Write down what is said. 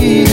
see